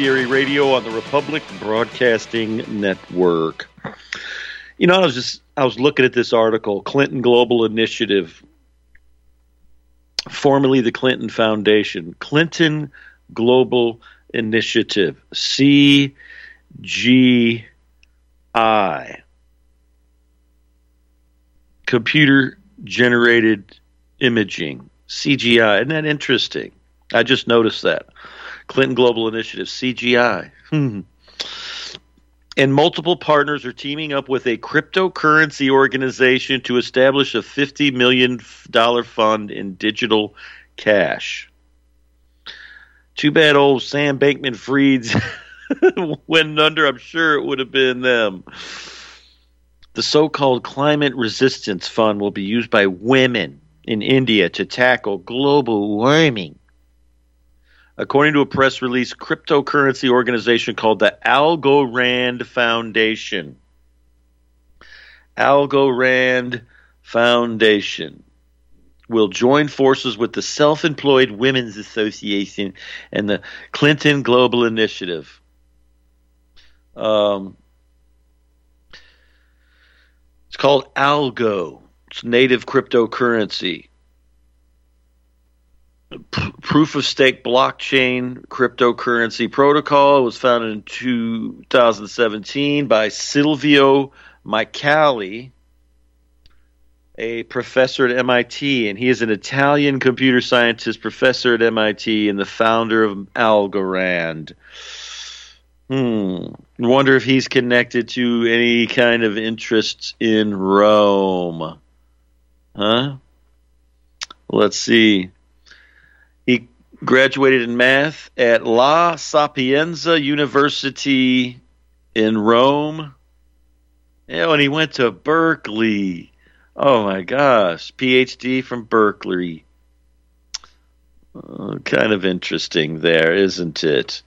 Incendiary Radio on the Republic Broadcasting Network. You know, I was just I was looking at this article, Clinton Global Initiative, formerly the Clinton Foundation, Clinton Global Initiative, CGI. Computer generated imaging, CGI. Isn't that interesting? I just noticed that. Clinton Global Initiative, CGI. Hmm. And multiple partners are teaming up with a cryptocurrency organization to establish a $50 million fund in digital cash. Too bad old Sam Bankman Fried's went under. I'm sure it would have been them. The so called Climate Resistance Fund will be used by women in India to tackle global warming. According to a press release, cryptocurrency organization called the Algorand Foundation. Algorand Foundation will join forces with the Self Employed Women's Association and the Clinton Global Initiative. Um, it's called Algo. It's native cryptocurrency. Proof of stake blockchain cryptocurrency protocol was founded in 2017 by Silvio Micali, a professor at MIT, and he is an Italian computer scientist professor at MIT and the founder of Algorand. Hmm. Wonder if he's connected to any kind of interests in Rome. Huh? Let's see. Graduated in math at La Sapienza University in Rome. Yeah, and he went to Berkeley. Oh my gosh, PhD from Berkeley. Uh, kind of interesting there, isn't it?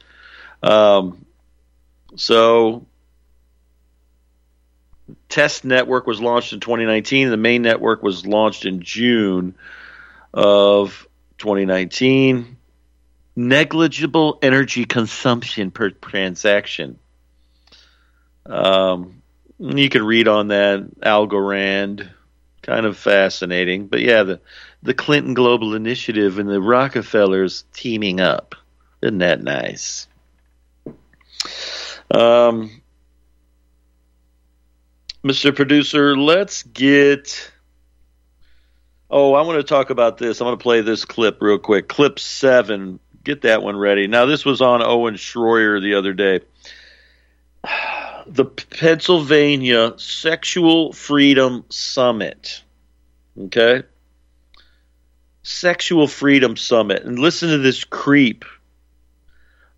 Um, so, test network was launched in 2019. The main network was launched in June of 2019. Negligible energy consumption per transaction. Um, you can read on that Algorand. Kind of fascinating, but yeah, the the Clinton Global Initiative and the Rockefellers teaming up. Isn't that nice? Um, Mr. Producer, let's get. Oh, I want to talk about this. I'm going to play this clip real quick. Clip seven. Get that one ready. Now, this was on Owen Schroyer the other day. The Pennsylvania Sexual Freedom Summit. Okay? Sexual Freedom Summit. And listen to this creep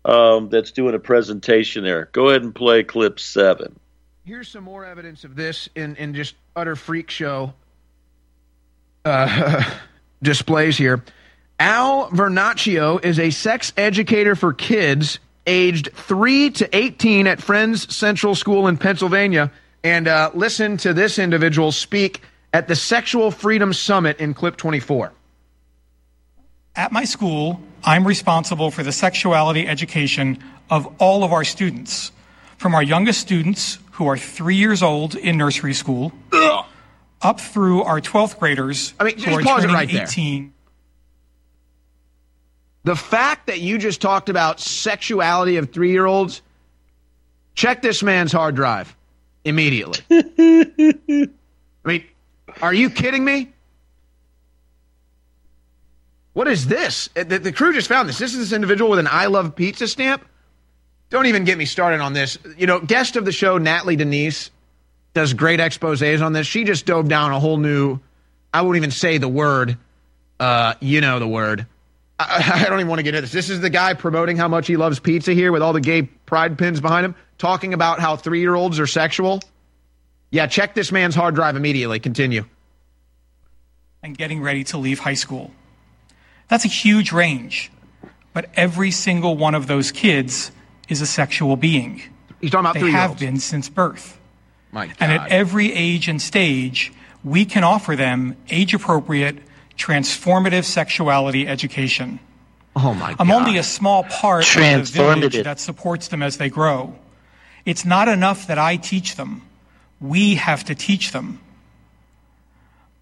um, that's doing a presentation there. Go ahead and play clip seven. Here's some more evidence of this in, in just utter freak show uh, displays here. Al Vernacchio is a sex educator for kids aged 3 to 18 at Friends Central School in Pennsylvania. And uh, listen to this individual speak at the Sexual Freedom Summit in clip 24. At my school, I'm responsible for the sexuality education of all of our students, from our youngest students who are three years old in nursery school, up through our 12th graders I mean, who are pause turning right there. 18. The fact that you just talked about sexuality of three year olds, check this man's hard drive immediately. I mean, are you kidding me? What is this? Uh, The, the crew just found this. This is this individual with an I love pizza stamp. Don't even get me started on this. You know, guest of the show, Natalie Denise, does great exposés on this. She just dove down a whole new, I won't even say the word, uh, you know the word. I, I don't even want to get into this. This is the guy promoting how much he loves pizza here with all the gay pride pins behind him, talking about how three year olds are sexual. Yeah, check this man's hard drive immediately. Continue. and getting ready to leave high school. That's a huge range, but every single one of those kids is a sexual being. He's talking about They have been since birth. My God. And at every age and stage, we can offer them age appropriate, transformative sexuality education. Oh my I'm God. only a small part of the village that supports them as they grow. It's not enough that I teach them. We have to teach them.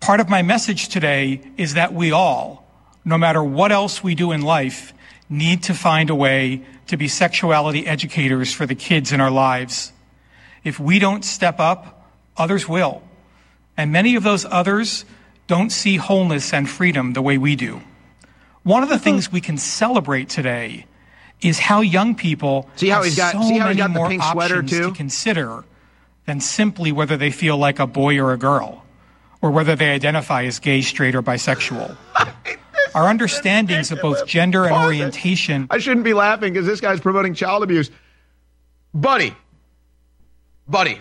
Part of my message today is that we all, no matter what else we do in life, need to find a way to be sexuality educators for the kids in our lives. If we don't step up, others will. And many of those others don't see wholeness and freedom the way we do. One of the mm-hmm. things we can celebrate today is how young people See how have he's got- so see how he's many got the more pink sweater, options too? to consider than simply whether they feel like a boy or a girl, or whether they identify as gay, straight, or bisexual. Our understandings of both gender and orientation I shouldn't be laughing because this guy's promoting child abuse. Buddy, buddy,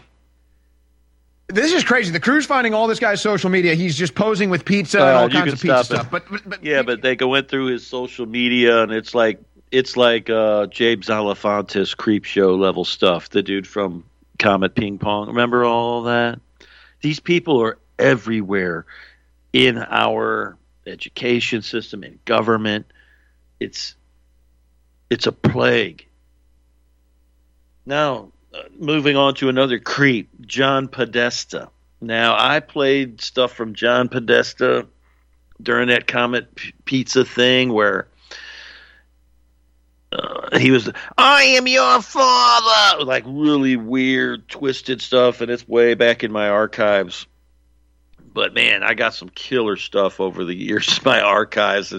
this is crazy. The crew's finding all this guy's social media. He's just posing with pizza and all kinds of pizza stuff. But, but, but Yeah, but they go went through his social media, and it's like it's like uh, James Alefantis creep show level stuff. The dude from Comet Ping Pong. Remember all that? These people are everywhere in our education system and government. It's it's a plague. Now, moving on to another creep, John Podesta. Now, I played stuff from John Podesta during that Comet P- Pizza thing where uh, he was, I am your father, like really weird, twisted stuff, and it's way back in my archives. But man, I got some killer stuff over the years. In my archives,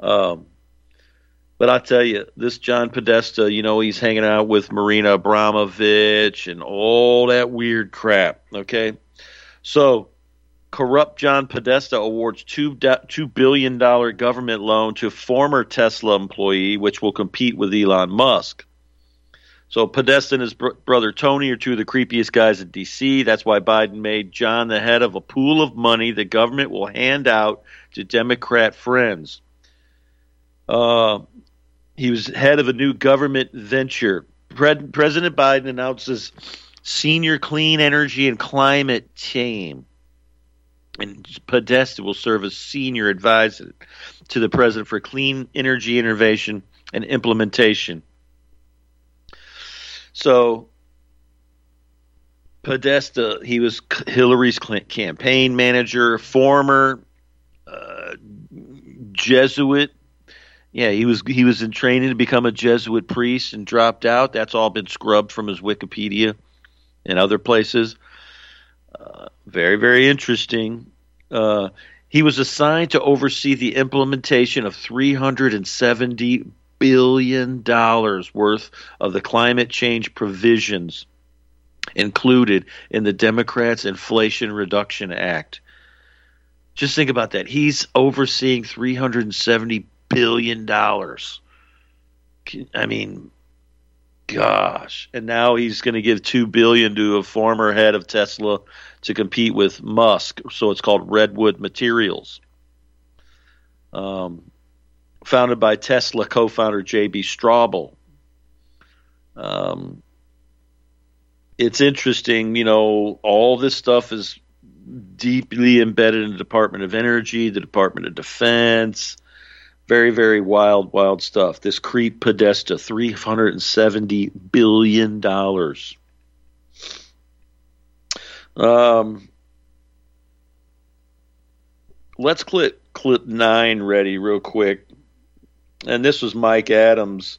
um, but I tell you, this John Podesta, you know, he's hanging out with Marina Abramovich and all that weird crap. Okay, so corrupt John Podesta awards two two billion dollar government loan to former Tesla employee, which will compete with Elon Musk. So Podesta and his br- brother Tony are two of the creepiest guys in D.C. That's why Biden made John the head of a pool of money the government will hand out to Democrat friends. Uh, he was head of a new government venture. Pre- President Biden announces senior clean energy and climate team and Podesta will serve as senior advisor to the president for clean energy innovation and implementation. So, Podesta, he was Hillary's campaign manager, former uh, Jesuit. Yeah, he was he was in training to become a Jesuit priest and dropped out. That's all been scrubbed from his Wikipedia and other places. Uh, very, very interesting. Uh, he was assigned to oversee the implementation of $370 billion worth of the climate change provisions included in the Democrats' Inflation Reduction Act. Just think about that. He's overseeing $370 billion. dollars. I mean, gosh and now he's going to give 2 billion to a former head of tesla to compete with musk so it's called redwood materials um, founded by tesla co-founder j.b straubel um, it's interesting you know all this stuff is deeply embedded in the department of energy the department of defense very, very wild, wild stuff. This creep Podesta, $370 billion. Um, let's clip clip nine ready real quick. And this was Mike Adams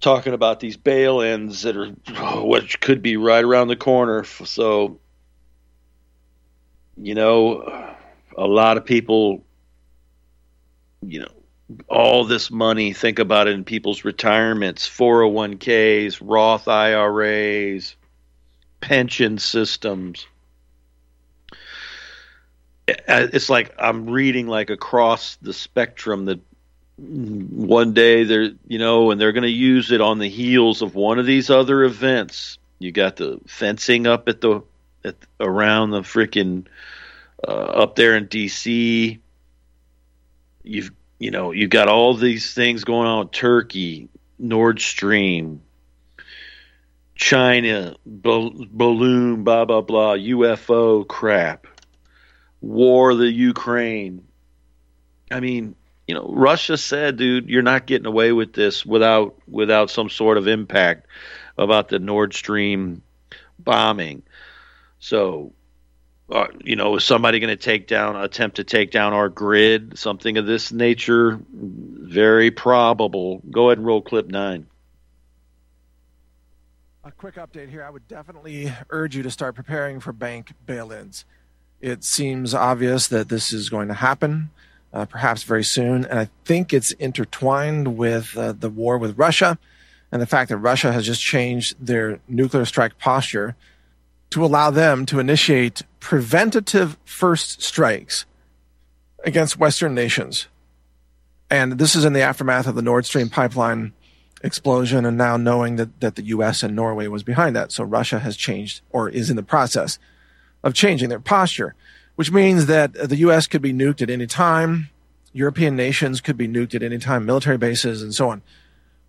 talking about these bail ins that are which could be right around the corner. So, you know, a lot of people you know, all this money, think about it in people's retirements, 401ks, Roth IRAs, pension systems. It's like I'm reading like across the spectrum that one day they're, you know, and they're going to use it on the heels of one of these other events. You got the fencing up at the, at, around the freaking, uh, up there in DC you've you know you've got all these things going on with Turkey, Nord Stream, China, balloon, blah blah blah, UFO crap, war, the Ukraine. I mean, you know, Russia said, dude, you're not getting away with this without without some sort of impact about the Nord Stream bombing. So, uh, you know, is somebody going to take down, attempt to take down our grid, something of this nature? Very probable. Go ahead and roll clip nine. A quick update here. I would definitely urge you to start preparing for bank bail ins. It seems obvious that this is going to happen uh, perhaps very soon. And I think it's intertwined with uh, the war with Russia and the fact that Russia has just changed their nuclear strike posture to allow them to initiate preventative first strikes against Western nations. And this is in the aftermath of the Nord Stream pipeline explosion and now knowing that, that the US and Norway was behind that. So Russia has changed or is in the process of changing their posture which means that the U.S. could be nuked at any time. European nations could be nuked at any time, military bases, and so on.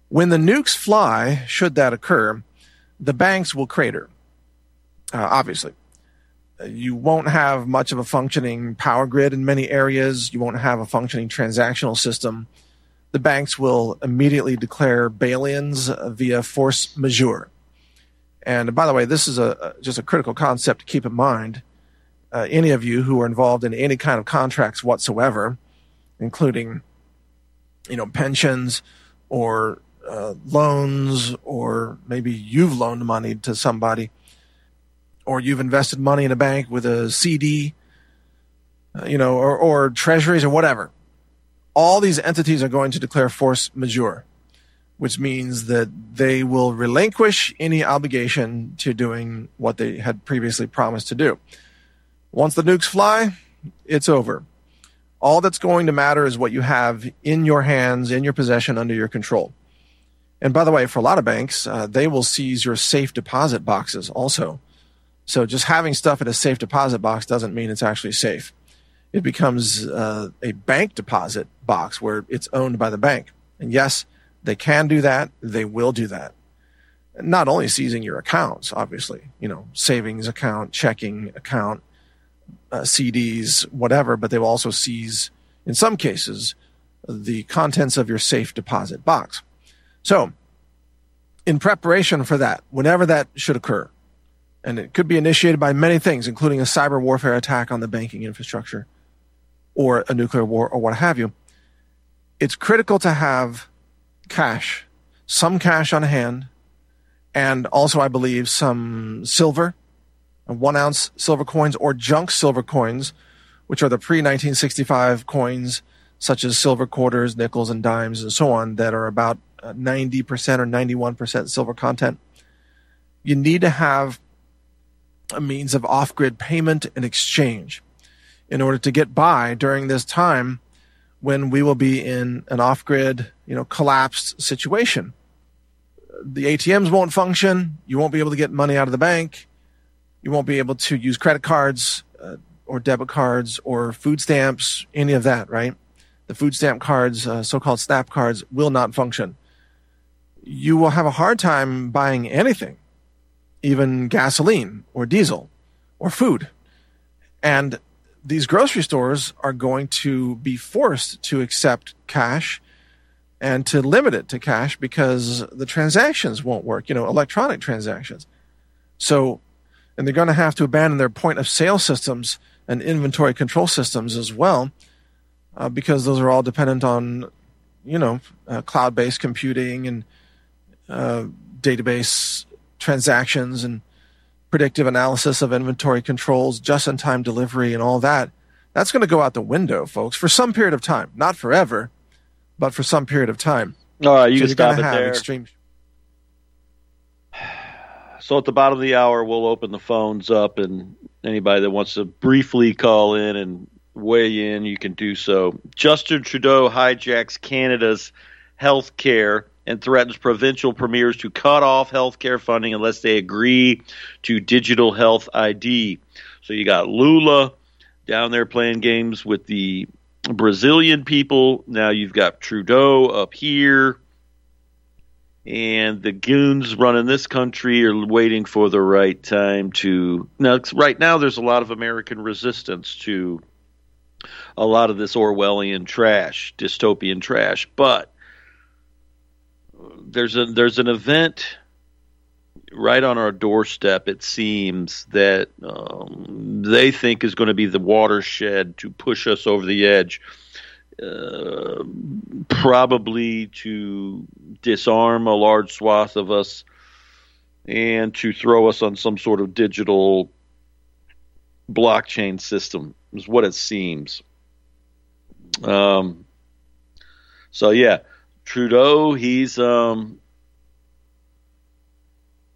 When the nukes fly, should that occur, the banks will crater, uh, obviously. You won't have much of a functioning power grid in many areas. You won't have a functioning transactional system. The banks will immediately declare bail-ins via force majeure. And by the way, this is a, just a critical concept to keep in mind uh, any of you who are involved in any kind of contracts whatsoever, including, you know, pensions or uh, loans, or maybe you've loaned money to somebody, or you've invested money in a bank with a CD, uh, you know, or, or treasuries or whatever. All these entities are going to declare force majeure, which means that they will relinquish any obligation to doing what they had previously promised to do. Once the nukes fly, it's over. All that's going to matter is what you have in your hands, in your possession, under your control. And by the way, for a lot of banks, uh, they will seize your safe deposit boxes also. So just having stuff in a safe deposit box doesn't mean it's actually safe. It becomes uh, a bank deposit box where it's owned by the bank. And yes, they can do that. They will do that. Not only seizing your accounts, obviously, you know, savings account, checking account, uh, CDs, whatever, but they will also seize, in some cases, the contents of your safe deposit box. So, in preparation for that, whenever that should occur, and it could be initiated by many things, including a cyber warfare attack on the banking infrastructure or a nuclear war or what have you, it's critical to have cash, some cash on hand, and also, I believe, some silver one ounce silver coins or junk silver coins, which are the pre 1965 coins, such as silver quarters, nickels, and dimes, and so on, that are about uh, 90% or 91% silver content. You need to have a means of off grid payment and exchange in order to get by during this time when we will be in an off grid, you know, collapsed situation. The ATMs won't function. You won't be able to get money out of the bank you won't be able to use credit cards uh, or debit cards or food stamps, any of that, right? The food stamp cards, uh, so called SNAP cards, will not function. You will have a hard time buying anything, even gasoline or diesel or food. And these grocery stores are going to be forced to accept cash and to limit it to cash because the transactions won't work, you know, electronic transactions. So and they're going to have to abandon their point of sale systems and inventory control systems as well, uh, because those are all dependent on, you know, uh, cloud-based computing and uh, database transactions and predictive analysis of inventory controls, just-in-time delivery, and all that. That's going to go out the window, folks, for some period of time. Not forever, but for some period of time. All right, you so can stop it there. Extreme- so at the bottom of the hour, we'll open the phones up, and anybody that wants to briefly call in and weigh in, you can do so. Justin Trudeau hijacks Canada's health care and threatens provincial premiers to cut off health care funding unless they agree to digital health ID. So you got Lula down there playing games with the Brazilian people. Now you've got Trudeau up here and the goons running this country are waiting for the right time to now right now there's a lot of american resistance to a lot of this Orwellian trash, dystopian trash. But there's a there's an event right on our doorstep. It seems that um, they think is going to be the watershed to push us over the edge. Uh, probably to disarm a large swath of us and to throw us on some sort of digital blockchain system is what it seems. Um, so yeah, Trudeau, he's um,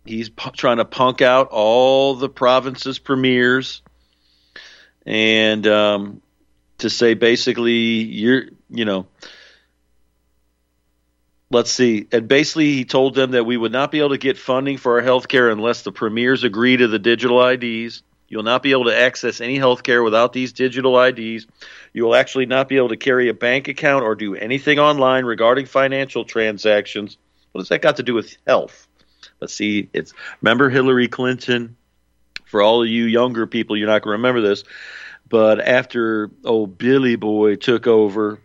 he's p- trying to punk out all the provinces' premiers, and um, to say basically you're, you know, let's see, and basically he told them that we would not be able to get funding for our health care unless the premiers agree to the digital IDs. You'll not be able to access any health care without these digital IDs. You will actually not be able to carry a bank account or do anything online regarding financial transactions. What does that got to do with health? Let's see. It's remember Hillary Clinton. For all of you younger people, you're not going to remember this, but after old Billy Boy took over,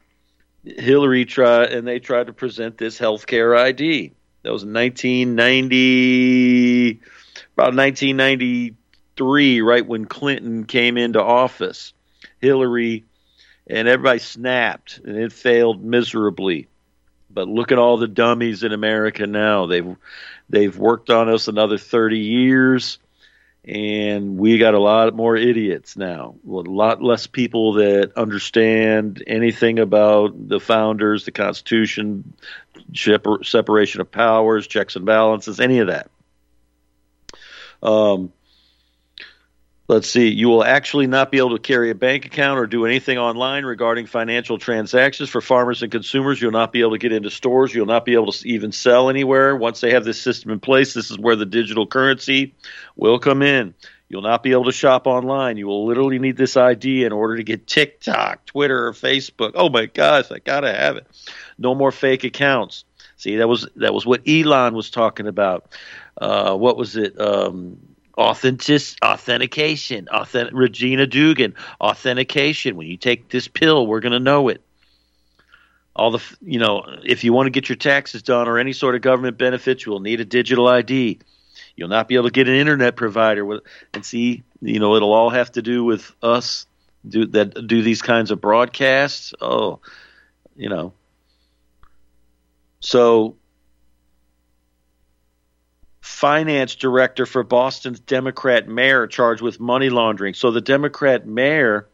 Hillary tried and they tried to present this health care ID. That was 1990, about 1993, right when Clinton came into office. Hillary and everybody snapped, and it failed miserably. But look at all the dummies in America now. They've they've worked on us another 30 years and we got a lot more idiots now. A lot less people that understand anything about the founders, the Constitution, separation of powers, checks and balances, any of that. Um, Let's see. You will actually not be able to carry a bank account or do anything online regarding financial transactions for farmers and consumers. You'll not be able to get into stores. You'll not be able to even sell anywhere. Once they have this system in place, this is where the digital currency will come in. You'll not be able to shop online. You will literally need this ID in order to get TikTok, Twitter, or Facebook. Oh my gosh, I gotta have it. No more fake accounts. See, that was that was what Elon was talking about. Uh, what was it? Um, authentic authentication. Authentic regina dugan authentication. When you take this pill we're going to know it. All the you know if you want to get your taxes done or any sort of government benefits you will need a digital id you'll not be able to get an internet provider with and see you know it'll all have to do with us do that do these kinds of broadcasts. Oh you know. So finance director for Boston's Democrat mayor charged with money laundering. So the Democrat mayor,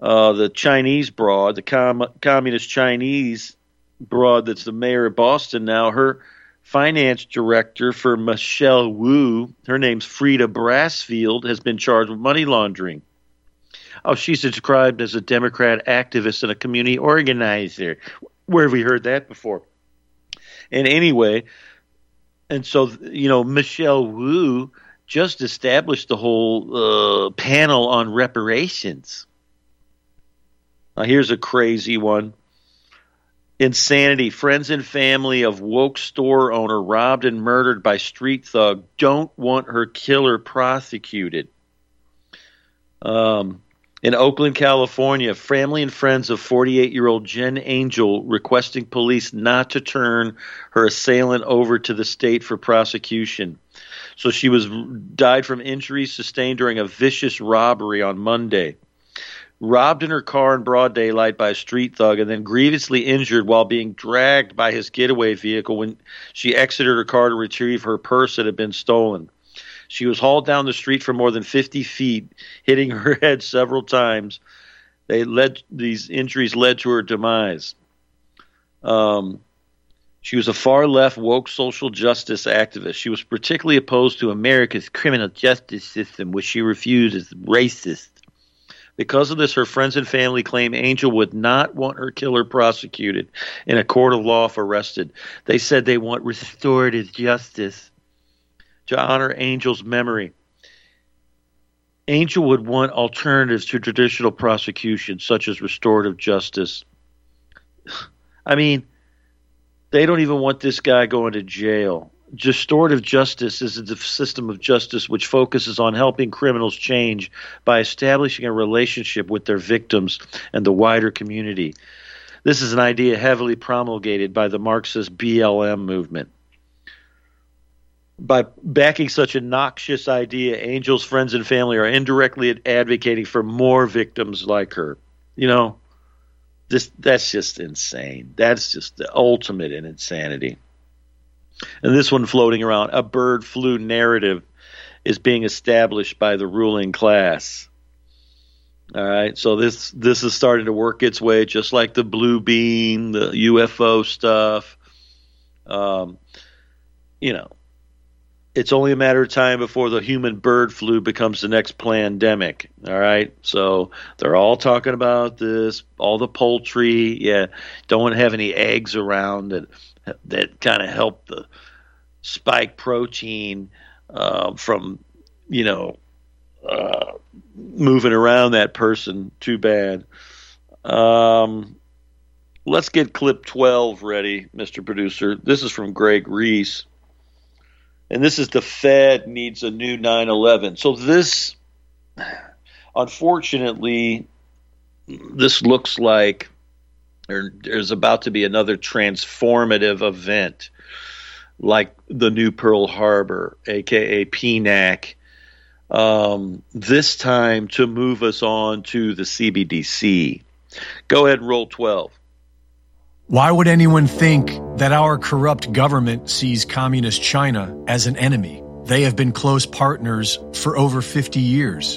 uh, the Chinese broad, the com- communist Chinese broad that's the mayor of Boston now, her finance director for Michelle Wu, her name's Frida Brassfield, has been charged with money laundering. Oh, she's described as a Democrat activist and a community organizer. Where have we heard that before? And anyway, and so you know Michelle Wu just established the whole uh, panel on reparations. Now here's a crazy one. Insanity. Friends and family of woke store owner robbed and murdered by street thug don't want her killer prosecuted. Um, in Oakland, California, family and friends of 48 year old Jen Angel requesting police not to turn her assailant over to the state for prosecution. So she was died from injuries sustained during a vicious robbery on Monday. Robbed in her car in broad daylight by a street thug and then grievously injured while being dragged by his getaway vehicle when she exited her car to retrieve her purse that had been stolen. She was hauled down the street for more than 50 feet, hitting her head several times. They led these injuries led to her demise. Um, she was a far left woke social justice activist. She was particularly opposed to America's criminal justice system, which she refused as racist. Because of this, her friends and family claim Angel would not want her killer prosecuted in a court of law if arrested. They said they want restorative justice to honor Angel's memory. Angel would want alternatives to traditional prosecution, such as restorative justice. I mean, they don't even want this guy going to jail. restorative justice is a system of justice which focuses on helping criminals change by establishing a relationship with their victims and the wider community. This is an idea heavily promulgated by the Marxist BLM movement. By backing such a noxious idea, Angel's friends and family are indirectly advocating for more victims like her. You know, this that's just insane. That's just the ultimate in insanity. And this one floating around, a bird flu narrative is being established by the ruling class. All right, so this this is starting to work its way, just like the blue beam, the UFO stuff. Um, you know, it's only a matter of time before the human bird flu becomes the next pandemic. All right, so they're all talking about this. All the poultry, yeah, don't want to have any eggs around that that kind of help the spike protein uh, from you know uh, moving around that person too bad. Um, let's get clip 12 ready, Mr. Producer. This is from Greg Reese. And this is the Fed needs a new 9 11. So, this, unfortunately, this looks like there's about to be another transformative event like the new Pearl Harbor, aka PNAC, um, this time to move us on to the CBDC. Go ahead and roll 12. Why would anyone think that our corrupt government sees Communist China as an enemy? They have been close partners for over 50 years.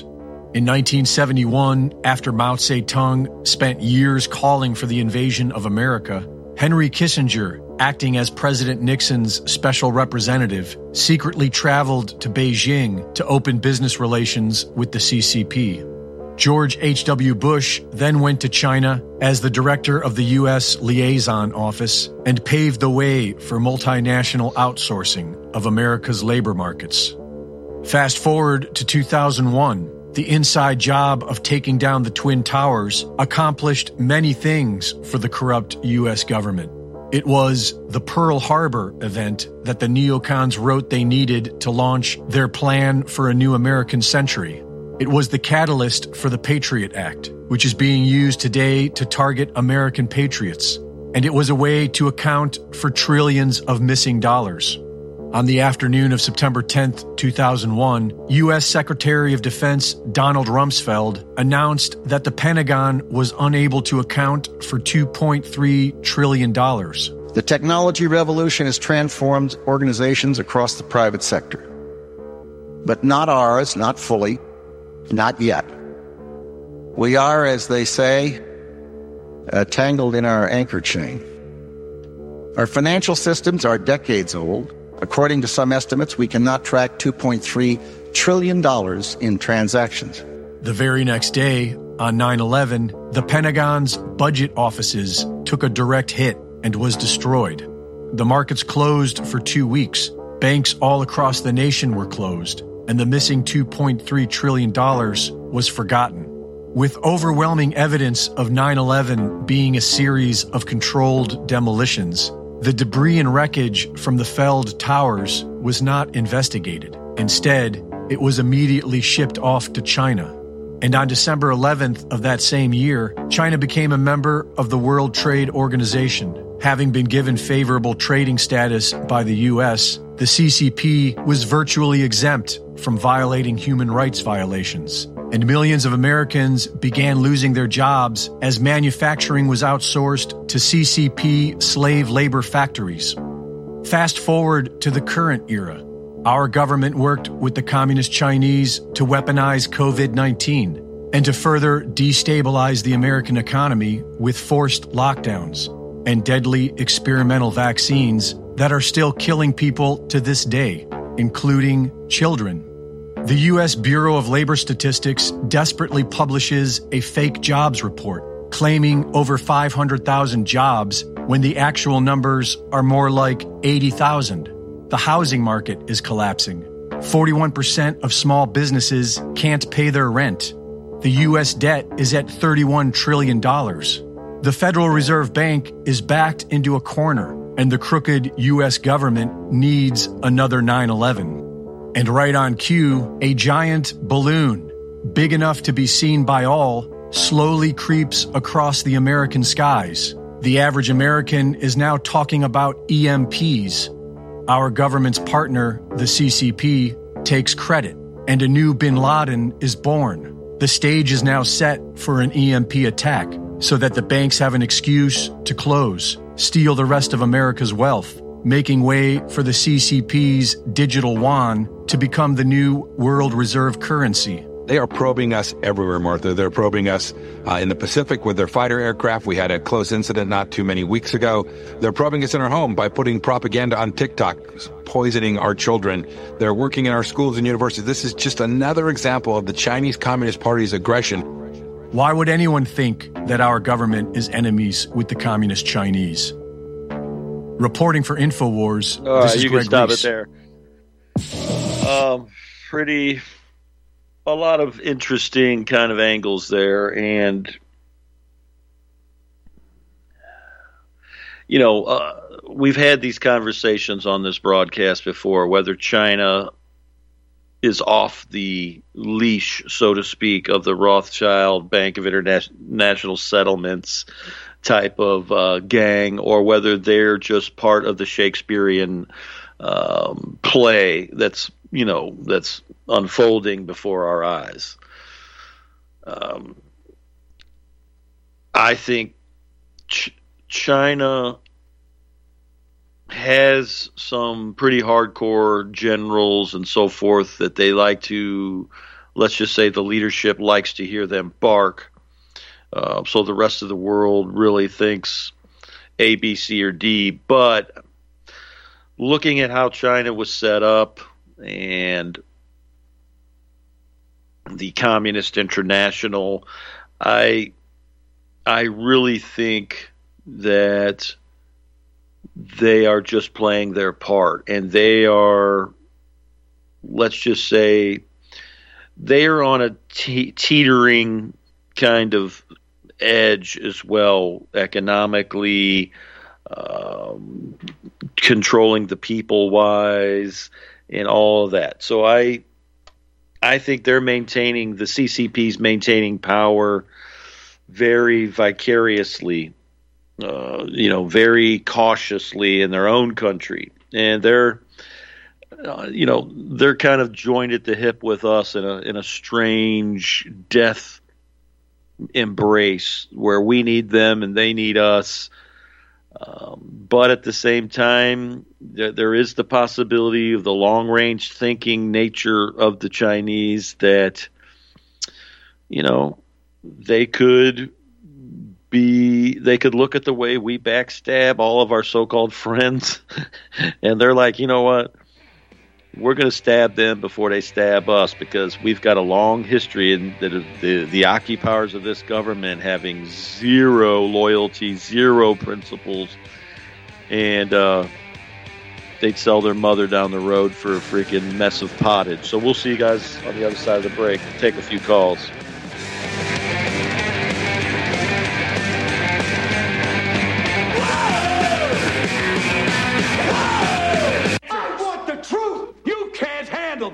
In 1971, after Mao Zedong spent years calling for the invasion of America, Henry Kissinger, acting as President Nixon's special representative, secretly traveled to Beijing to open business relations with the CCP. George H.W. Bush then went to China as the director of the U.S. Liaison Office and paved the way for multinational outsourcing of America's labor markets. Fast forward to 2001. The inside job of taking down the Twin Towers accomplished many things for the corrupt U.S. government. It was the Pearl Harbor event that the neocons wrote they needed to launch their plan for a new American century. It was the catalyst for the Patriot Act, which is being used today to target American patriots. And it was a way to account for trillions of missing dollars. On the afternoon of September 10, 2001, U.S. Secretary of Defense Donald Rumsfeld announced that the Pentagon was unable to account for $2.3 trillion. The technology revolution has transformed organizations across the private sector. But not ours, not fully, not yet. We are, as they say, uh, tangled in our anchor chain. Our financial systems are decades old According to some estimates, we cannot track $2.3 trillion in transactions. The very next day, on 9 11, the Pentagon's budget offices took a direct hit and was destroyed. The markets closed for two weeks. Banks all across the nation were closed, and the missing $2.3 trillion was forgotten. With overwhelming evidence of 9 11 being a series of controlled demolitions, the debris and wreckage from the felled towers was not investigated. Instead, it was immediately shipped off to China. And on December 11th of that same year, China became a member of the World Trade Organization. Having been given favorable trading status by the U.S., the CCP was virtually exempt from violating human rights violations and millions of Americans began losing their jobs as manufacturing was outsourced to CCP slave labor factories. Fast forward to the current era. Our government worked with the Communist Chinese to weaponize COVID 19 and to further destabilize the American economy with forced lockdowns and deadly experimental vaccines that are still killing people to this day, including children. The U.S. Bureau of Labor Statistics desperately publishes a fake jobs report claiming over 500,000 jobs when the actual numbers are more like 80,000. The housing market is collapsing. 41% of small businesses can't pay their rent. The U.S. debt is at $31 trillion. The Federal Reserve Bank is backed into a corner and the crooked U.S. government needs another 9 11. And right on cue, a giant balloon, big enough to be seen by all, slowly creeps across the American skies. The average American is now talking about EMPs. Our government's partner, the CCP, takes credit, and a new bin Laden is born. The stage is now set for an EMP attack so that the banks have an excuse to close, steal the rest of America's wealth, making way for the CCP's digital yuan to become the new world reserve currency. They are probing us everywhere, Martha. They're probing us uh, in the Pacific with their fighter aircraft. We had a close incident not too many weeks ago. They're probing us in our home by putting propaganda on TikTok, poisoning our children. They're working in our schools and universities. This is just another example of the Chinese Communist Party's aggression. Why would anyone think that our government is enemies with the Communist Chinese? Reporting for InfoWars, All this is you Greg can stop Reese. it there. Um, pretty, a lot of interesting kind of angles there, and you know, uh, we've had these conversations on this broadcast before, whether China is off the leash, so to speak, of the Rothschild Bank of International Settlements type of uh, gang, or whether they're just part of the Shakespearean um, play that's you know that's unfolding before our eyes. Um, I think Ch- China has some pretty hardcore generals and so forth that they like to, let's just say, the leadership likes to hear them bark. Uh, so the rest of the world really thinks A, B, C, or D. But looking at how China was set up and the Communist International, I I really think that they are just playing their part. And they are let's just say they are on a te- teetering kind of edge as well economically um, controlling the people wise and all of that. So i i think they're maintaining the ccp's maintaining power very vicariously uh, you know, very cautiously in their own country, and they're, uh, you know, they're kind of joined at the hip with us in a in a strange death embrace where we need them and they need us. Um, but at the same time, there, there is the possibility of the long range thinking nature of the Chinese that, you know, they could be they could look at the way we backstab all of our so-called friends. And they're like you know what? We're going to stab them before they stab us because we've got a long history in the, the the occupiers of this government having zero loyalty zero principles. And uh they'd sell their mother down the road for a freaking mess of pottage. So we'll see you guys on the other side of the break. Take a few calls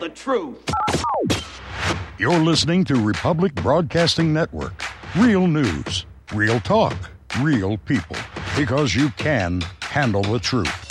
the truth. You're listening to Republic Broadcasting Network. Real news, real talk, real people. Because you can handle the truth.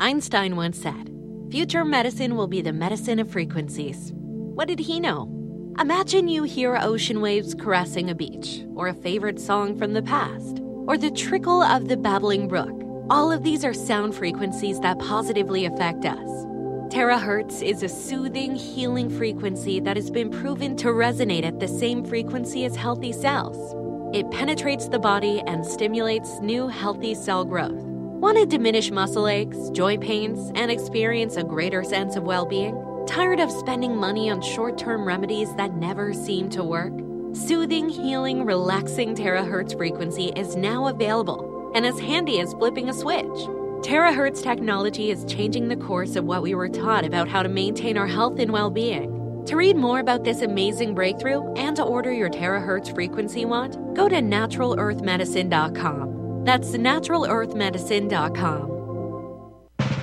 Einstein once said, Future medicine will be the medicine of frequencies. What did he know? Imagine you hear ocean waves caressing a beach, or a favorite song from the past, or the trickle of the babbling brook. All of these are sound frequencies that positively affect us. Terahertz is a soothing, healing frequency that has been proven to resonate at the same frequency as healthy cells. It penetrates the body and stimulates new healthy cell growth. Want to diminish muscle aches, joint pains, and experience a greater sense of well being? Tired of spending money on short term remedies that never seem to work? Soothing, healing, relaxing terahertz frequency is now available and as handy as flipping a switch. Terahertz technology is changing the course of what we were taught about how to maintain our health and well being. To read more about this amazing breakthrough and to order your terahertz frequency wand, go to naturalearthmedicine.com. That's naturalearthmedicine.com.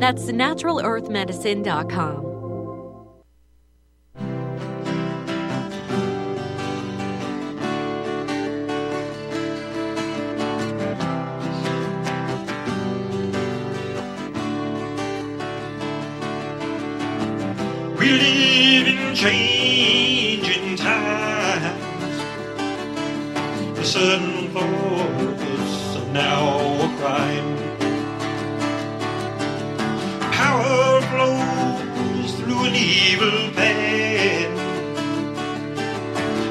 That's naturalearthmedicine.com. We live in changing times. The sudden force of now a crime. Flows through an evil path.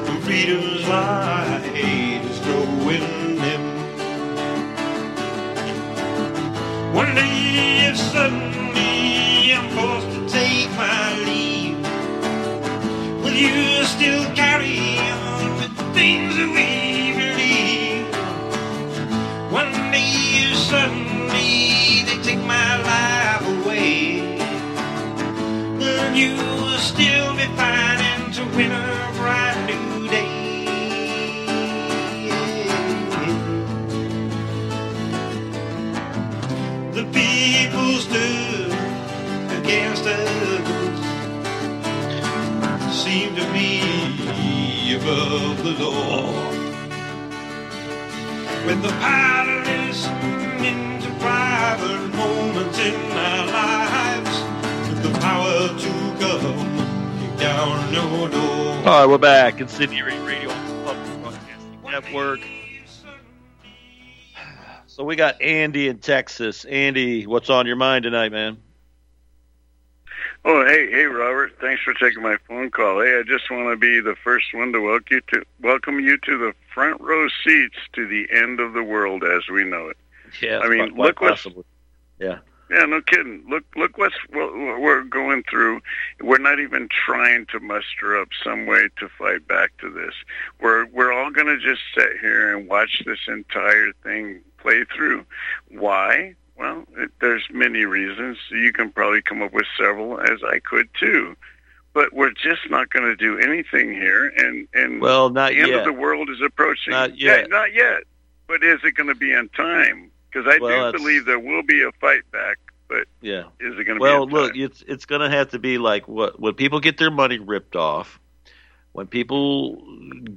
And freedom's light is growing dim. One day, if suddenly I'm forced to take my leave, will you still carry on with the things that we to be above the law. When the power listened to private moments in our lives, with the power to come down no door. All right, we're back. Sydney Radio Public Broadcasting Network. So we got Andy in Texas. Andy, what's on your mind tonight, man? Oh, hey, hey, Robert. Thanks for taking my phone call. Hey, I just want to be the first one to welcome you to welcome you to the front row seats to the end of the world as we know it. Yeah, I mean, look what's. Yeah. yeah, no kidding. Look, look what's what we're going through. We're not even trying to muster up some way to fight back to this. We're we're all going to just sit here and watch this entire thing play through. Why? Well, it, there's many reasons. You can probably come up with several, as I could too. But we're just not going to do anything here, and and Well, not the end of the world is approaching. Not Yeah, yet. not yet. But is it going to be in time? Because I Well, do that's- believe there will be a fight back. But Yeah. is it going to Well, be? look, it's it's going to have to be like what when people get their money ripped off, when people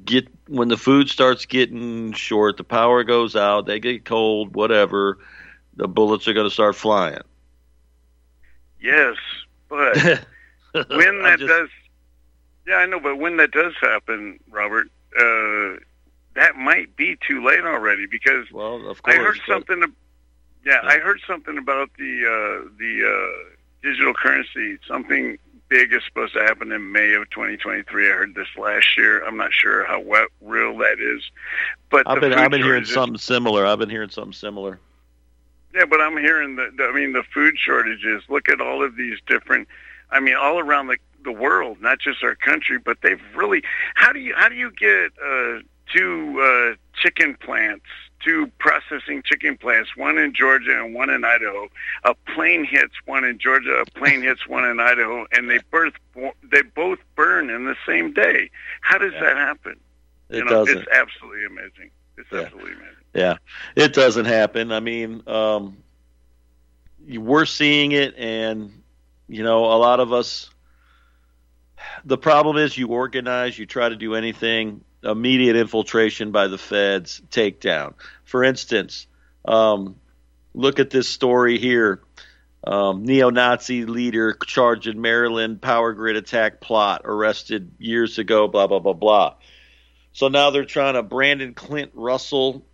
get when the food starts getting short, the power goes out, they get cold, whatever, the bullets are going to start flying. Yes, but when that just- does, yeah, I know, but when that does happen, Robert, uh, that might be too late already because well, of course, I heard but- something. ab- Yeah, I heard something about the uh, the uh, digital currency. Something big is supposed to happen in May of 2023. I heard this last year. I'm not sure how what, real that is, but I've been I've been hearing something similar. I've been hearing something similar. Yeah, but I'm hearing the, the I mean the food shortages. Look at all of these different I mean all around the the world, not just our country, but they've really how do you how do you get uh two uh chicken plants, two processing chicken plants, one in Georgia and one in Idaho. A plane hits one in Georgia, a plane hits one in Idaho and they birth they both burn in the same day. How does that happen? It you know, doesn't. it's absolutely amazing. It's absolutely amazing. Yeah, it doesn't happen. I mean, um, we're seeing it, and you know, a lot of us. The problem is, you organize, you try to do anything. Immediate infiltration by the feds, takedown. For instance, um, look at this story here. Um, neo-Nazi leader charged in Maryland power grid attack plot, arrested years ago. Blah blah blah blah. So now they're trying to Brandon Clint Russell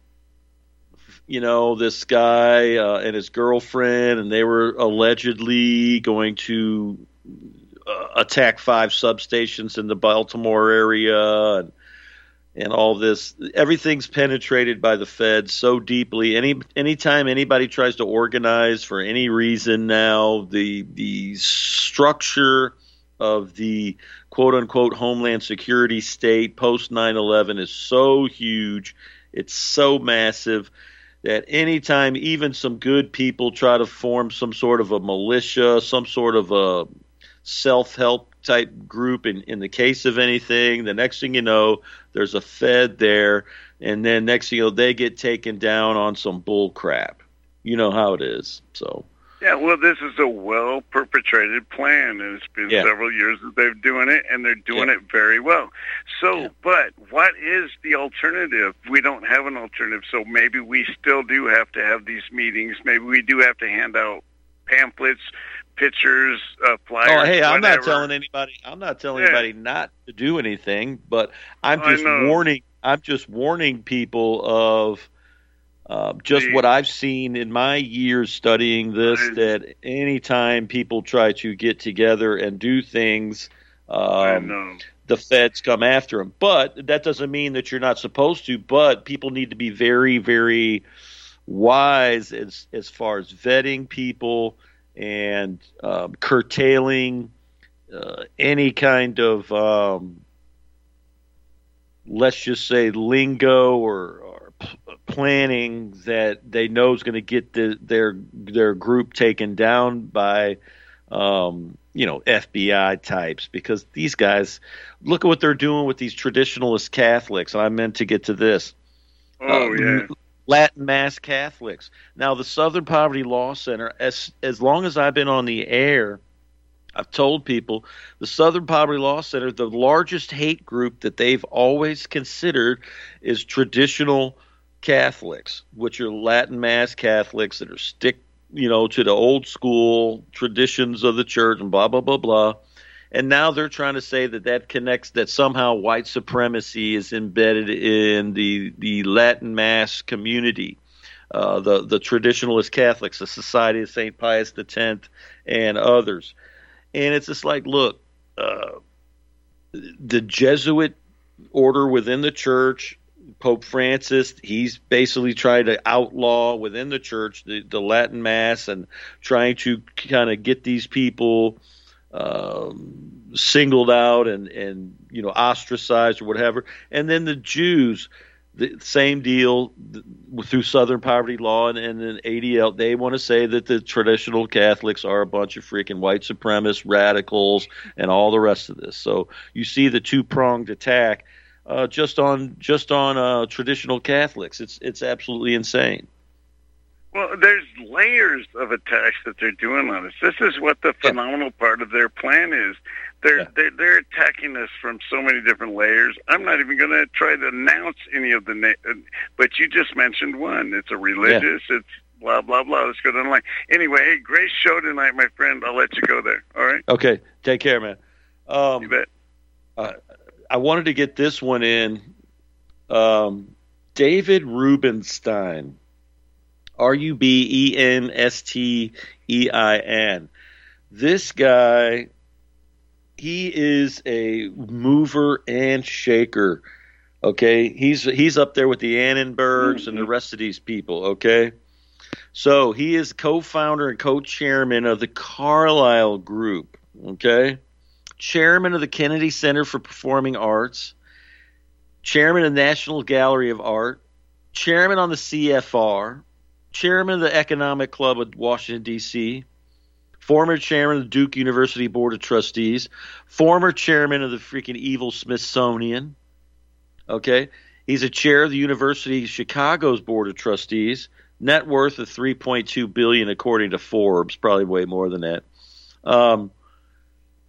you know, this guy uh, and his girlfriend, and they were allegedly going to uh, attack five substations in the Baltimore area, and and all this. Everything's penetrated by the feds so deeply. Any anytime anybody tries to organize for any reason now, the the structure of the quote unquote homeland security state post 9/11 is so huge. It's so massive that anytime even some good people try to form some sort of a militia, some sort of a self help type group in, in the case of anything, the next thing you know, there's a Fed there, and then next thing you know, they get taken down on some bull crap. You know how it is. So Yeah, well, this is a well perpetrated plan, and it's been Yeah. several years that they're doing it, and they're doing it very well. So, but what is the alternative? We don't have an alternative, so maybe we still do have to have these meetings. Maybe we do have to hand out pamphlets, pictures, uh, flyers. Oh, hey, I'm not telling anybody. I'm not telling Yeah. anybody not to do anything, but I'm just warning. I'm just warning people of uh, just what I've seen in my years studying this. That anytime people try to get together and do things, um, the feds come after them. But that doesn't mean that you're not supposed to. But people need to be very, very wise as as far as vetting people and um, curtailing uh, any kind of um, let's just say lingo or, planning that they know is going to get the, their their group taken down by um, you know FBI types because these guys look at what they're doing with these traditionalist Catholics and I meant to get to this Oh, uh, yeah. Latin Mass Catholics. Now, the Southern Poverty Law Center, as as long as I've been on the air, I've told people the Southern Poverty Law Center, the largest hate group that they've always considered is traditional Catholics, which are Latin Mass Catholics that are stick, you know, to the old school traditions of the church and blah blah blah blah. And now they're trying to say that that connects that somehow white supremacy is embedded in the the Latin Mass community, uh, the the traditionalist Catholics, the Society of Saint Pius X, and others. And it's just like, look, uh, the Jesuit order within the church, Pope Francis, he's basically trying to outlaw within the church the, the Latin Mass and trying to kind of get these people um, singled out and and you know ostracized or whatever. And then the Jews, the same deal through Southern Poverty Law and, and then ADL. They want to say that the traditional Catholics are a bunch of freaking white supremacists, radicals, and all the rest of this. So you see the two pronged attack. Uh, just on just on uh, traditional Catholics, it's it's absolutely insane. Well, there's layers of attacks that they're doing on us. This is what the phenomenal part of their plan is. They're they're, they're attacking us from so many different layers. I'm not even going to try to announce any of the, na- uh, but you just mentioned one. It's a religious. It's blah blah blah. Let's go down the line. Anyway, hey, great show tonight, my friend. I'll let you go there. All right. Okay, take care, man. Um, you bet. Uh, I wanted to get this one in. Um, David Rubenstein R U B E N S T E I N. This guy, he is a mover and shaker. Okay, he's he's up there with the Annenbergs and the rest of these people. Okay, so he is co-founder and co-chairman of the Carlyle Group. Okay, chairman of the Kennedy Center for Performing Arts, chairman of the National Gallery of Art, chairman on the CFR, chairman of the Economic Club of Washington D.C former chairman of the Duke University Board of Trustees, former chairman of the freaking evil Smithsonian. Okay, he's a chair of the University of Chicago's Board of Trustees. Net worth of 3.2 billion according to Forbes, probably way more than that. Um,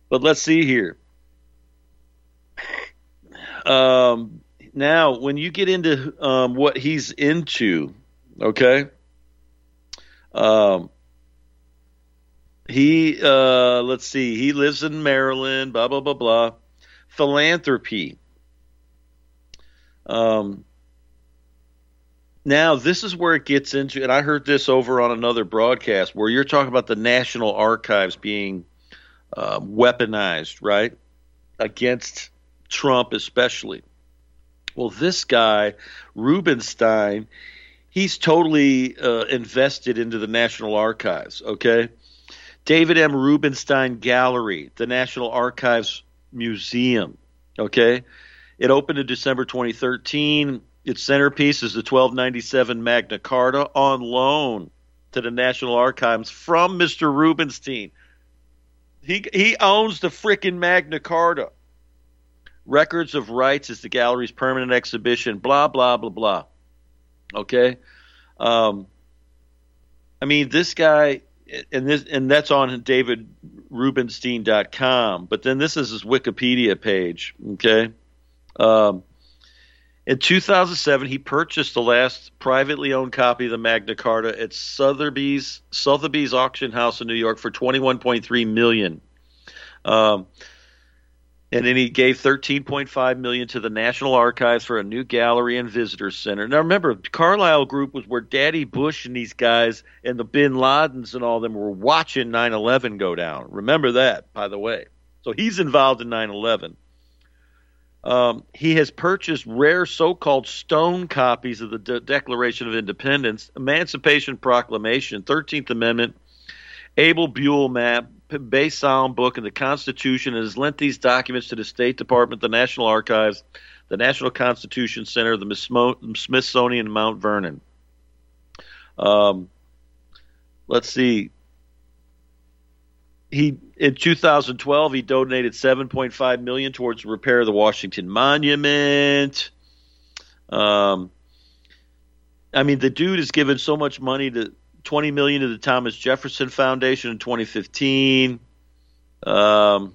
but let's see here. Um, now, when you get into um, what he's into, okay, um, he uh, let's see, he lives in Maryland. Blah blah blah blah. Philanthropy. Um, now this is where it gets into, and I heard this over on another broadcast where you're talking about the National Archives being uh, weaponized, right, against Trump especially. Well, this guy Rubenstein, he's totally uh, invested into the National Archives. Okay, David M. Rubenstein Gallery, the National Archives Museum. Okay, it opened in December 2013. Its centerpiece is the 1297 Magna Carta on loan to the National Archives from Mr. Rubenstein. He he owns the freaking Magna Carta. Records of Rights is the gallery's permanent exhibition. Blah blah blah blah. Okay, um, I mean this guy, and this and that's on DavidRubenstein.com. But then this is his Wikipedia page. Okay, um, in 2007, he purchased the last privately owned copy of the Magna Carta at Sotheby's Sotheby's auction house in New York for 21.3 million. Um, and then he gave 13.5 million to the National Archives for a new gallery and visitor center. Now remember, Carlyle Group was where Daddy Bush and these guys and the Bin Ladens and all them were watching 9/11 go down. Remember that, by the way. So he's involved in 9/11. Um, he has purchased rare so-called stone copies of the De- Declaration of Independence, Emancipation Proclamation, 13th Amendment, Abel Buell map, Bay Psalm book, and the Constitution, and has lent these documents to the State Department, the National Archives, the National Constitution Center, the Smithsonian, Mount Vernon. Um, let's see. He in 2012 he donated 7.5 million towards the repair of the Washington Monument. Um, I mean, the dude has given so much money to 20 million to the Thomas Jefferson Foundation in 2015. Um,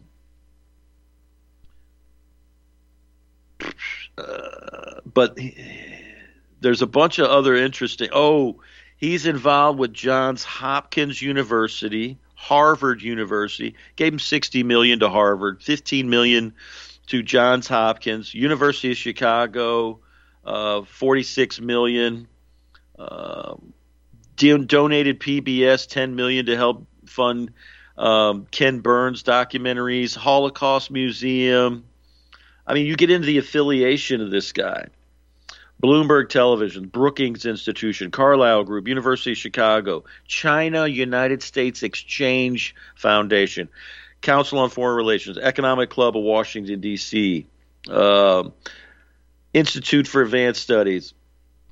uh, but he, there's a bunch of other interesting. Oh, he's involved with Johns Hopkins University, Harvard University. Gave him 60 million to Harvard, 15 million to Johns Hopkins, University of Chicago, uh, 46 million. Um, donated PBS 10 million to help fund um, Ken Burns documentaries, Holocaust Museum. I mean, you get into the affiliation of this guy. Bloomberg Television, Brookings Institution, Carlyle Group, University of Chicago, China United States Exchange Foundation, Council on Foreign Relations, Economic Club of Washington, D.C., uh, Institute for Advanced Studies,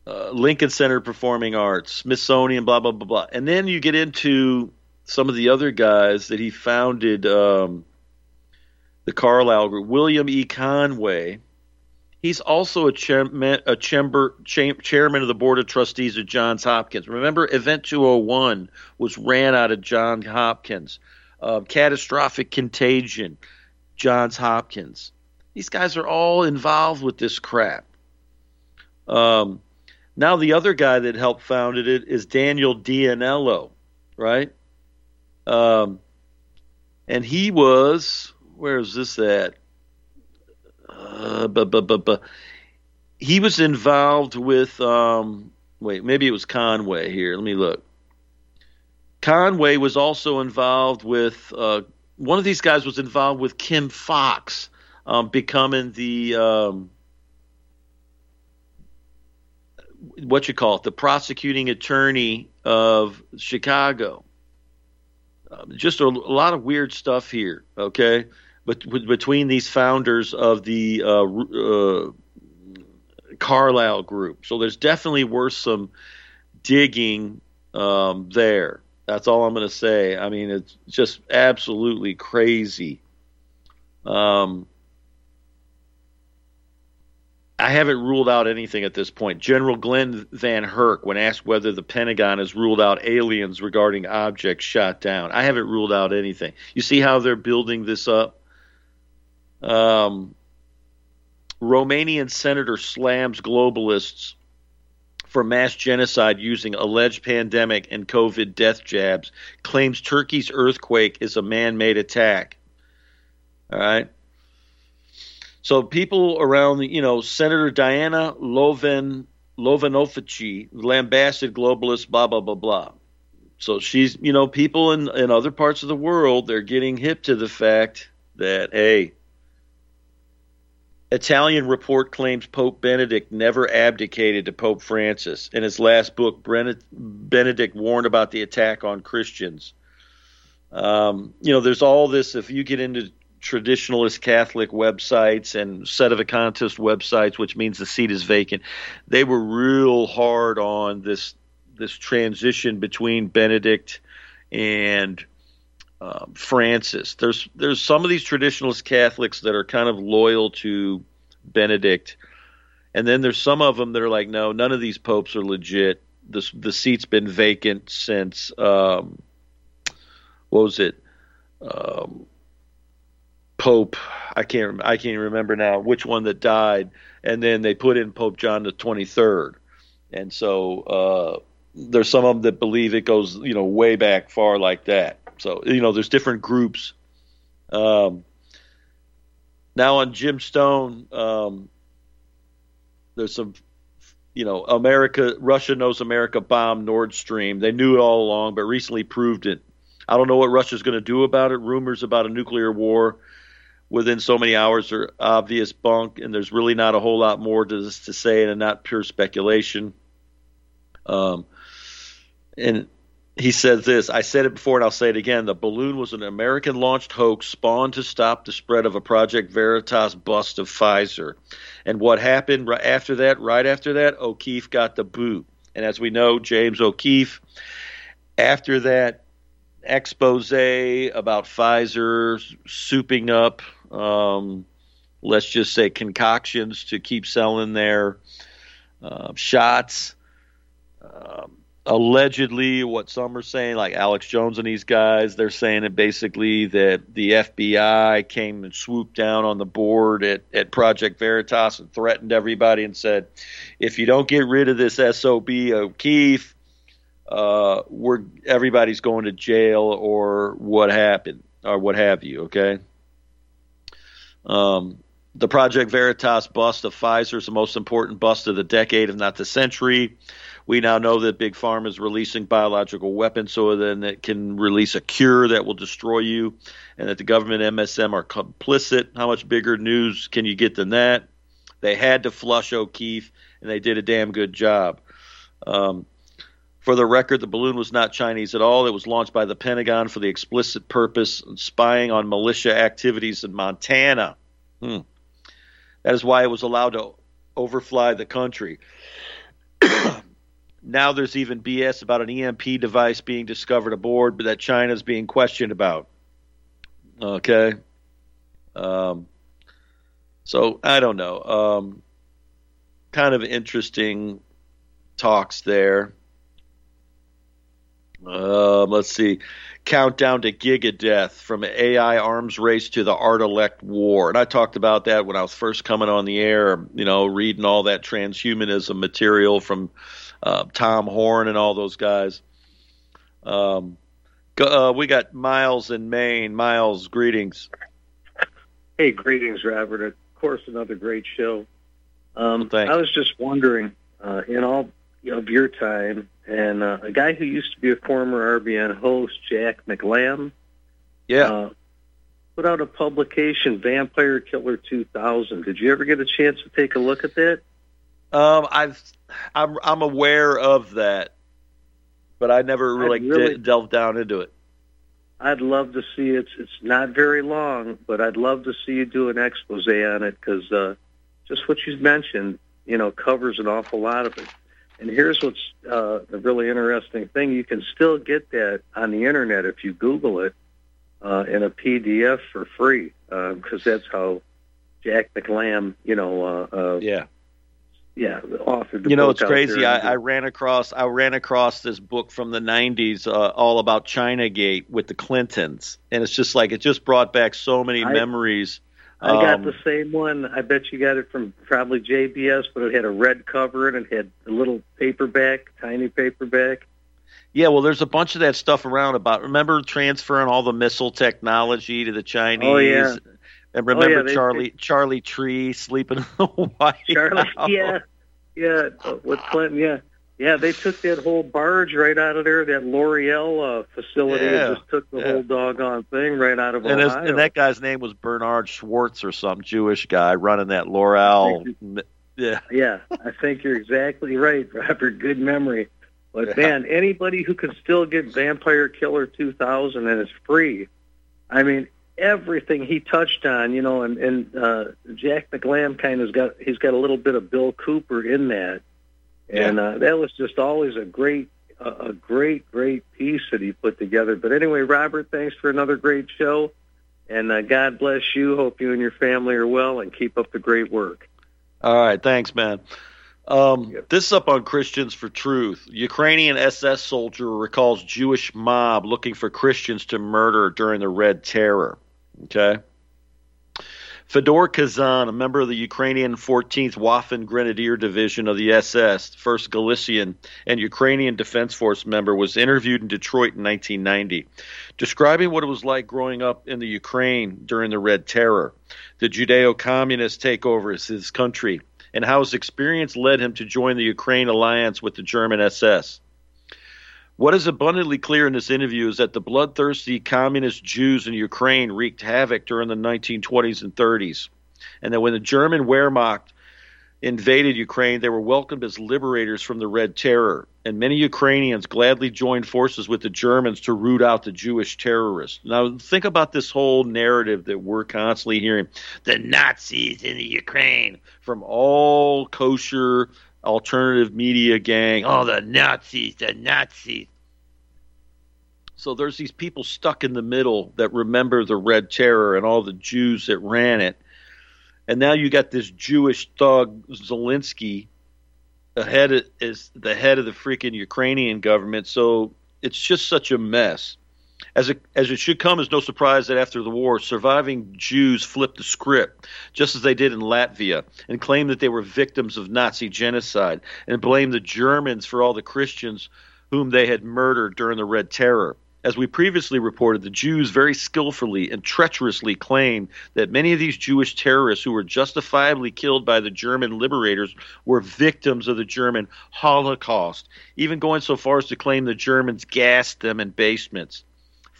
uh, Lincoln Center Performing Arts, Smithsonian, blah, blah, blah, blah. And then you get into some of the other guys that he founded um, the Carlyle Group. William E. Conway. He's also a, chairman, a chamber, chairman of the board of trustees of Johns Hopkins. Remember, Event 201 was ran out of Johns Hopkins. Uh, catastrophic contagion, Johns Hopkins. These guys are all involved with this crap. Um, now the other guy that helped founded it is Daniel D'Aniello, right? Um, and he was where is this at? Uh, but, but, but, but he was involved with um, wait, maybe it was Conway here. Let me look. Conway was also involved with uh, one of these guys was involved with Kim Foxx um, becoming the um, what you call it, the prosecuting attorney of Chicago. Um, just a, a, lot of weird stuff here. Okay, but between these founders of the uh, uh, Carlyle Group, so there's definitely worth some digging um, there. That's all I'm going to say. I mean, it's just absolutely crazy. Um, I haven't ruled out anything at this point. General Glen VanHerck, when asked whether the Pentagon has ruled out aliens regarding objects shot down, I haven't ruled out anything. You see how they're building this up? Um, Romanian senator slams globalists for mass genocide using alleged pandemic and COVID death jabs, claims Turkey's earthquake is a man made attack. All right. So people around, the, you know, Senator Diana Loven Lovanovici lambasted globalists, blah blah blah blah. So she's, you know, people in in other parts of the world they're getting hip to the fact that hey, Italian report claims Pope Benedict never abdicated to Pope Francis. In his last book, Benedict warned about the attack on Christians. Um, you know, there's all this. If you get into traditionalist Catholic websites and sedevacantist websites, which means the seat is vacant. They were real hard on this this transition between Benedict and um, Francis. There's there's some of these traditionalist Catholics that are kind of loyal to Benedict, and then there's some of them that are like, no, none of these popes are legit. The the seat's been vacant since um, what was it? Um, Pope. I can't I can't remember now which one that died, and then they put in Pope John the Twenty Third, and so uh, there's some of them that believe it goes you know way back far like that. So you know there's different groups. Um, now on Jim Stone, um, there's some you know, America, Russia knows America bombed Nord Stream. They knew it all along, but recently proved it. I don't know what Russia's going to do about it. Rumors about a nuclear war within so many hours are obvious bunk, and there's really not a whole lot more to this to say, and not pure speculation. Um, and he says this I said it before and I'll say it again. The balloon was an American launched hoax spawned to stop the spread of a Project Veritas bust of Pfizer. And what happened right after that? Right after that, O'Keefe got the boot. And as we know, James O'Keefe, after that expose about Pfizer souping up um, let's just say concoctions to keep selling their uh, shots. Um, allegedly, what some are saying, like Alex Jones and these guys, they're saying it basically that the FBI came and swooped down on the board at, at Project Veritas and threatened everybody and said, if you don't get rid of this SOB O'Keefe, uh, we're everybody's going to jail or what happened or what have you. Okay. Um, the Project Veritas bust of Pfizer is the most important bust of the decade, if not the century. We now know that Big Pharma is releasing biological weapons so then it can release a cure that will destroy you, and that the government MSM are complicit. How much bigger news can you get than that? They had to flush O'Keefe, and they did a damn good job. Um, for the record, the balloon was not Chinese at all. It was launched by the Pentagon for the explicit purpose of spying on militia activities in Montana. Hmm. That is why it was allowed to overfly the country. now there's even BS about an EMP device being discovered aboard, but that China's being questioned about. Okay. Um, so I don't know. Um, kind of interesting talks there. Um, let's see. Countdown to Gigadeath from AI arms race to the Artilect war. And I talked about that when I was first coming on the air, you know, reading all that transhumanism material from uh, Tom Horn and all those guys. Um, uh, we got Miles in Maine. Miles, greetings. Hey, greetings, Robert. Of course, another great show. Um, well, I was just wondering, uh, in all of your time, and uh, a guy who used to be a former RBN host, Jack McLamb, Yeah. uh, put out a publication, Vampire Killer 2000. Did you ever get a chance to take a look at that? Um, I've I'm I'm aware of that, but I never really, really- de- delved down into it. I'd love to see it. It's not very long, but I'd love to see you do an expose on it because uh, just what you mentioned, you know, covers an awful lot of it. And here's what's uh, the really interesting thing: you can still get that on the internet if you Google it uh, in a PDF for free because that's how Jack McLamb, you know, uh, uh, Yeah. Yeah, authored You know, it's crazy. I, I ran across I ran across this book from the '90s, uh, all about ChinaGate with the Clintons, and it's just like it just brought back so many I- memories. I got Um, the same one. I bet you got it from probably JBS, but it had a red cover and it had a little paperback, tiny paperback. Yeah, well, there's a bunch of that stuff around about. Remember transferring all the missile technology to the Chinese? Oh, yeah. And Oh, remember yeah, they- Charlie Charlie Trie sleeping in the White Charlie, House? yeah, yeah, with Clinton, yeah, yeah. They took that whole barge right out of there. That Loral uh, facility Yeah, and just took the yeah. whole doggone thing right out of And, Ohio. and that guy's name was Bernard Schwartz or some Jewish guy running that Loral. Yeah. Yeah, I think you're exactly right, Robert. Good memory. But Yeah. man, anybody who can still get Vampire Killer 2000 and it's free. I mean, everything he touched on, you know, and and uh, Jack McLamb kind of got he's got a little bit of Bill Cooper in that, and uh, that was just always a great a, a great great piece that he put together. But anyway, Robert, thanks for another great show, and uh, God bless you. Hope you and your family are well, and keep up the great work. All right, thanks, man. Um, This is up on Christians for Truth. Ukrainian SS soldier recalls Jewish mob looking for Christians to murder during the Red Terror. Okay. Fedor Kazan, a member of the Ukrainian 14th Waffen Grenadier Division of the SS, 1st Galician, and Ukrainian Defense Force member, was interviewed in Detroit in 1990, describing what it was like growing up in the Ukraine during the Red Terror, the Judeo communist takeover of his country, and how his experience led him to join the Ukraine alliance with the German SS. What is abundantly clear in this interview is that the bloodthirsty communist Jews in Ukraine wreaked havoc during the 1920s and 30s, and that when the German Wehrmacht invaded Ukraine, they were welcomed as liberators from the Red Terror, and many Ukrainians gladly joined forces with the Germans to root out the Jewish terrorists. Now, think about this whole narrative that we're constantly hearing the Nazis in the Ukraine from all kosher alternative media gang. Oh, the Nazis, the Nazis. So there's these people stuck in the middle that remember the Red Terror and all the Jews that ran it. And now you got this Jewish thug Zelensky ahead is the head of the freaking Ukrainian government. So it's just such a mess. As it, as it should come as no surprise that after the war, surviving Jews flipped the script, just as they did in Latvia, and claimed that they were victims of Nazi genocide, and blamed the Germans for all the Christians whom they had murdered during the Red Terror. As we previously reported, the Jews very skillfully and treacherously claimed that many of these Jewish terrorists who were justifiably killed by the German liberators were victims of the German Holocaust, even going so far as to claim the Germans gassed them in basements.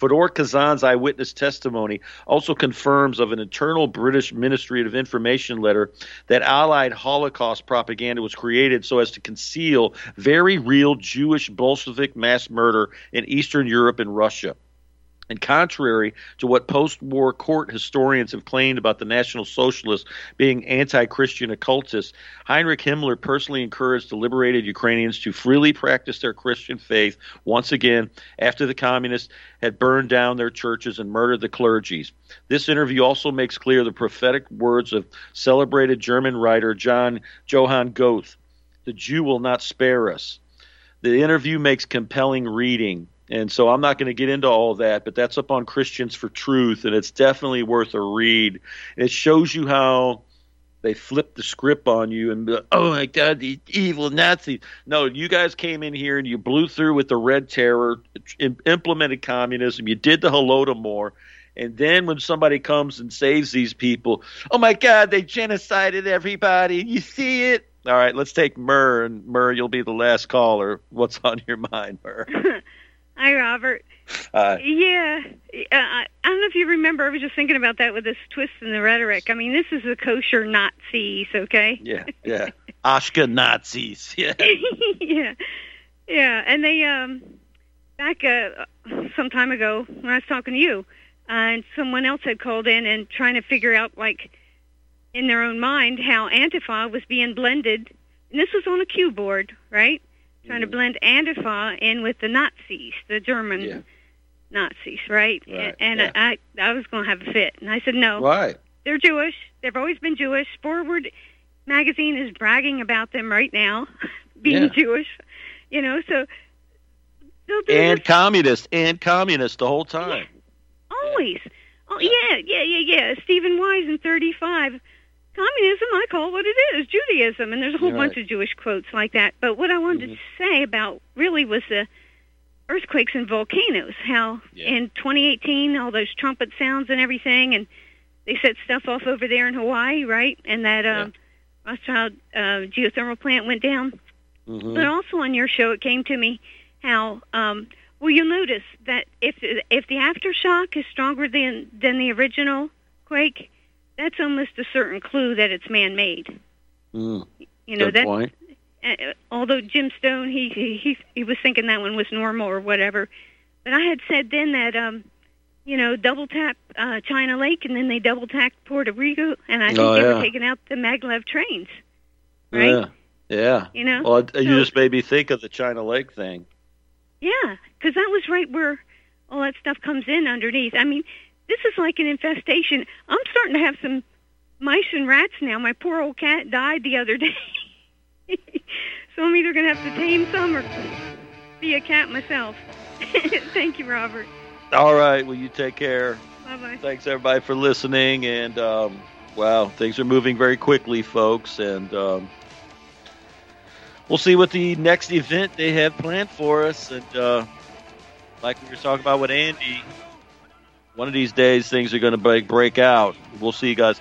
Fedor Kazan's eyewitness testimony also confirms of an internal British Ministry of Information letter that Allied Holocaust propaganda was created so as to conceal very real Jewish Bolshevik mass murder in Eastern Europe and Russia. And contrary to what post war court historians have claimed about the National Socialists being anti Christian occultists, Heinrich Himmler personally encouraged the liberated Ukrainians to freely practice their Christian faith once again after the communists had burned down their churches and murdered the clergies. This interview also makes clear the prophetic words of celebrated German writer John Johann Goethe The Jew will not spare us. The interview makes compelling reading. And so I'm not going to get into all that, but that's up on Christians for Truth, and it's definitely worth a read. It shows you how they flip the script on you and oh my God, these evil Nazis. No, you guys came in here and you blew through with the Red Terror, implemented communism, you did the Holodomor. And then when somebody comes and saves these people, oh my God, they genocided everybody. You see it? All right, let's take Murr, and Murr, you'll be the last caller. What's on your mind, Murr? Hi, Robert. Hi. Yeah, uh, I I don't know if you remember. I was just thinking about that with this twist in the rhetoric. I mean, this is the kosher Nazis, okay? Yeah, yeah. Ashka Nazis. Yeah. yeah, yeah. And they um back uh, some time ago when I was talking to you, uh, and someone else had called in and trying to figure out like in their own mind how Antifa was being blended. And this was on a cue board, right? Trying to mm-hmm. blend Antifa in with the Nazis, the German Nazis, right? Right, And yeah. I I was going to have a fit, and I said no. Why? They're Jewish. They've always been Jewish. Forward magazine is bragging about them right now, being Yeah. Jewish. You know, so And communist, and communist the whole time. always. Oh yeah, yeah, yeah, yeah. Stephen Wise in thirty five. Communism, I call what it is, Judaism, and there's a whole Right. bunch of Jewish quotes like that. But what I wanted to say about really was the earthquakes and volcanoes. How in 2018, all those trumpet sounds and everything, and they set stuff off over there in Hawaii, right? And that um, Rothschild uh, geothermal plant went down. Mm-hmm. But also on your show, it came to me how um, well you'll notice that if if the aftershock is stronger than than the original quake, that's almost a certain clue that it's man-made. Mm. You know that. point. Uh, although Jim Stone, he, he he was thinking that one was normal or whatever, but I had said then that um, you know, double tap uh, China Lake and then they double tapped Puerto Rico, and I think Oh, they yeah. were taking out the maglev trains. Right? Yeah. Yeah. You know? Well, it- you just made me think of the China Lake thing. Yeah, because that was right where all that stuff comes in underneath. I mean, this is like an infestation. I'm starting to have some mice and rats now. My poor old cat died the other day. so I'm either going to have to tame some or be a cat myself. Thank you, Robert. All right. Well, you take care. Bye bye. Thanks everybody for listening. And um, wow, things are moving very quickly, folks. And um, we'll see what the next event they have planned for us. And uh, like we were talking about with Andy, one of these days things are going to break break out. We'll see you guys.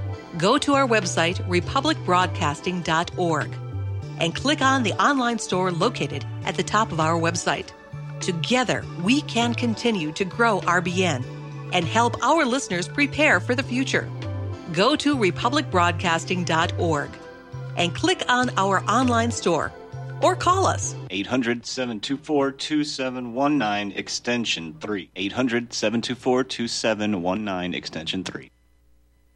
Go to our website, republicbroadcasting.org, and click on the online store located at the top of our website. Together, we can continue to grow RBN and help our listeners prepare for the future. Go to republicbroadcasting.org and click on our online store or call us 800 724 2719 extension 3. 800 724 2719 extension 3.